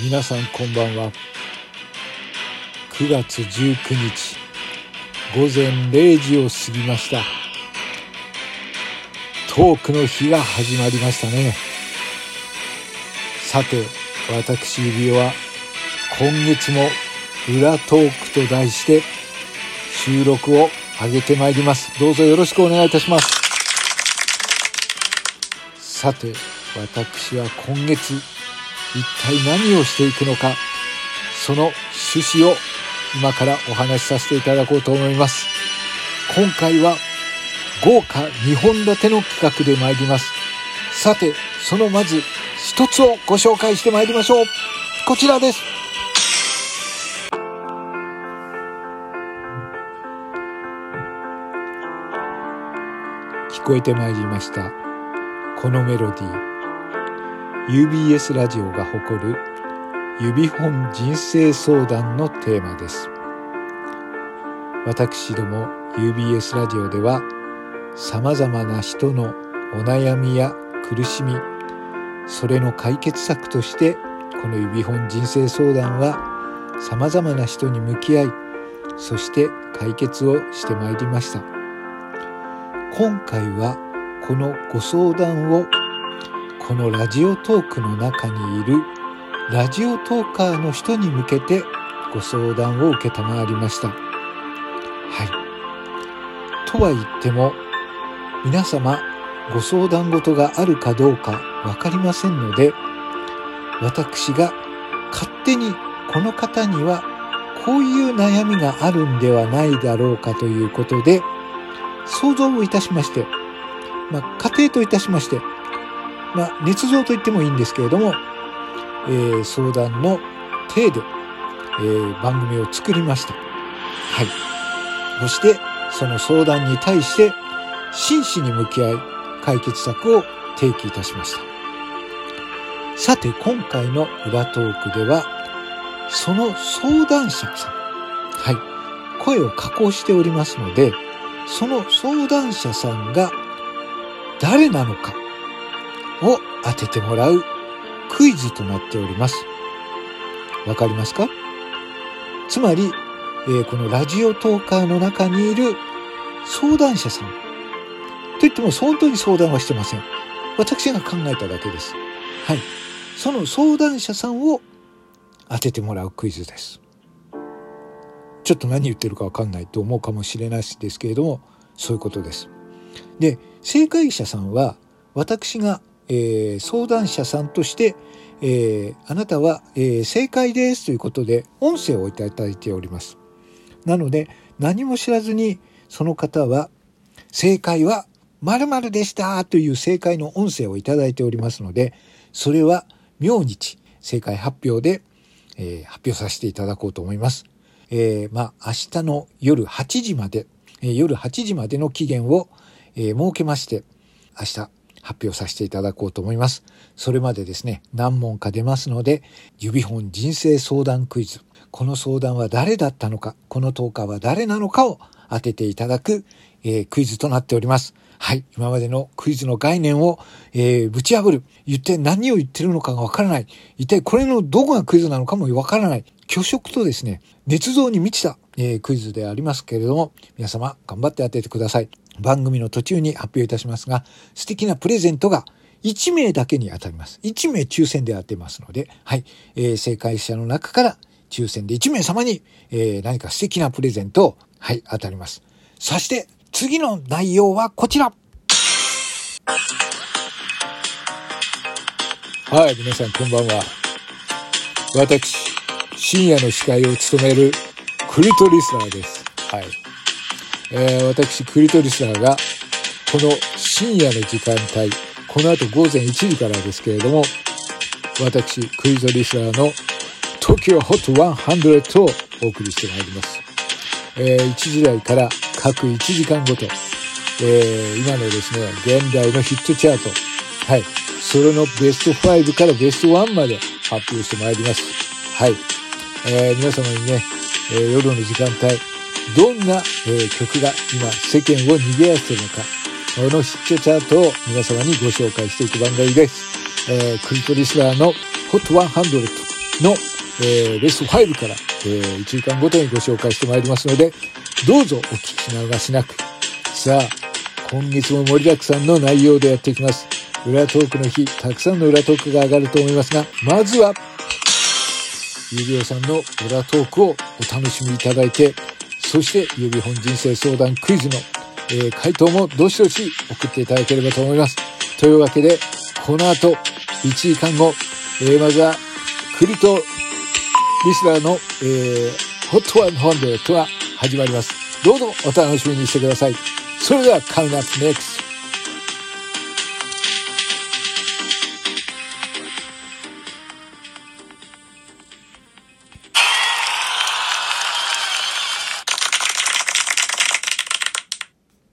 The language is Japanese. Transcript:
皆さんこんばんは。9月19日午前0時を過ぎました。トークの日が始まりましたね。さて私指輪は今月も裏トークと題して収録を上げてまいります。どうぞよろしくお願いいたします。さて私は今月一体何をしていくのかその趣旨を今からお話しさせていただこうと思います。今回は豪華2本立ての企画で参ります。さてそのまず一つをご紹介してまいりましょう。こちらです。聞こえてまいりました。このメロディー。UBS ラジオが誇る指本人生相談のテーマです。私ども UBS ラジオでは様々な人のお悩みや苦しみそれの解決策としてこの指本人生相談は様々な人に向き合いそして解決をしてまいりました。今回はこのご相談をこのラジオトークの中にいるラジオトーカーの人に向けてご相談を受けたまりました。はい。とは言っても皆様ご相談事があるかどうかわかりませんので私が勝手にこの方にはこういう悩みがあるんではないだろうかということで想像をいたしまして、まあ、仮定といたしましてまあ、捏造と言ってもいいんですけれども、えー、相談の体で、えー、番組を作りました。はい。そして、その相談に対して、真摯に向き合い、解決策を提起いたしました。さて、今回の裏トークでは、その相談者さん、はい、声を加工しておりますので、その相談者さんが誰なのか、を当ててもらうクイズとなっております。わかりますか？つまり、えー、このラジオトーカーの中にいる相談者さん。と言っても本当に相談はしてません。私が考えただけです。はい。その相談者さんを当ててもらうクイズです。ちょっと何言ってるかわかんないと思うかもしれないですけれども、そういうことです。で、正解者さんは私がえー、相談者さんとして、えー、あなたは、えー、正解ですということで音声をいただいております。なので何も知らずにその方は正解は〇〇でしたという正解の音声をいただいておりますのでそれは明日正解発表で、えー、発表させていただこうと思います。えー、まあ明日の夜8時まで、えー、夜8時までの期限を、えー、設けまして明日発表させていただこうと思います。それまでですね、何問か出ますので、指本人生相談クイズ。この相談は誰だったのか、この10日は誰なのかを当てていただく、えー、クイズとなっております。はい。今までのクイズの概念を、えー、ぶち破る。言って何を言ってるのかがわからない。一体これのどこがクイズなのかもわからない。虚飾とですね、捏造に満ちた、えー、クイズでありますけれども、皆様頑張って当ててください。番組の途中に発表いたしますが、素敵なプレゼントが1名だけに当たります。1名抽選で当てますので、はい、えー、正解者の中から抽選で1名様に、えー、何か素敵なプレゼントを、はい、当たります。そして、次の内容はこちら。はい、皆さんこんばんは。私、深夜の司会を務めるクリトリスナーです。はい。えー、私、クリトリスナーが、この深夜の時間帯、この後午前1時からですけれども、私、クリトリスナーの TOKIOHOT100 をお送りしてまいります。えー、1時台から各1時間ごと、えー、今のですね、現代のヒットチャート、はい、それのベスト5からベスト1まで発表してまいります。はい。えー、皆様にね、えー、夜の時間帯、どんな、え、曲が今世間を賑わせているのか、このヒットチャートを皆様にご紹介していく番組です。えー、クリトリスラーの HOT100 の、えー、ベスト5から、えー、1時間ごとにご紹介してまいりますので、どうぞお聞き流しなく。さあ、今月も盛りだくさんの内容でやっていきます。裏トークの日、たくさんの裏トークが上がると思いますが、まずは、ゆびおさんの裏トークをお楽しみいただいて、そして、指本人生相談クイズの、えー、回答もどしどし送っていただければと思います。というわけで、この後、1時間後、えー、まずは、クリトリスナーの、えー、ホットワンホンデットが始まります。どうぞお楽しみにしてください。それでは、カウンアップネクス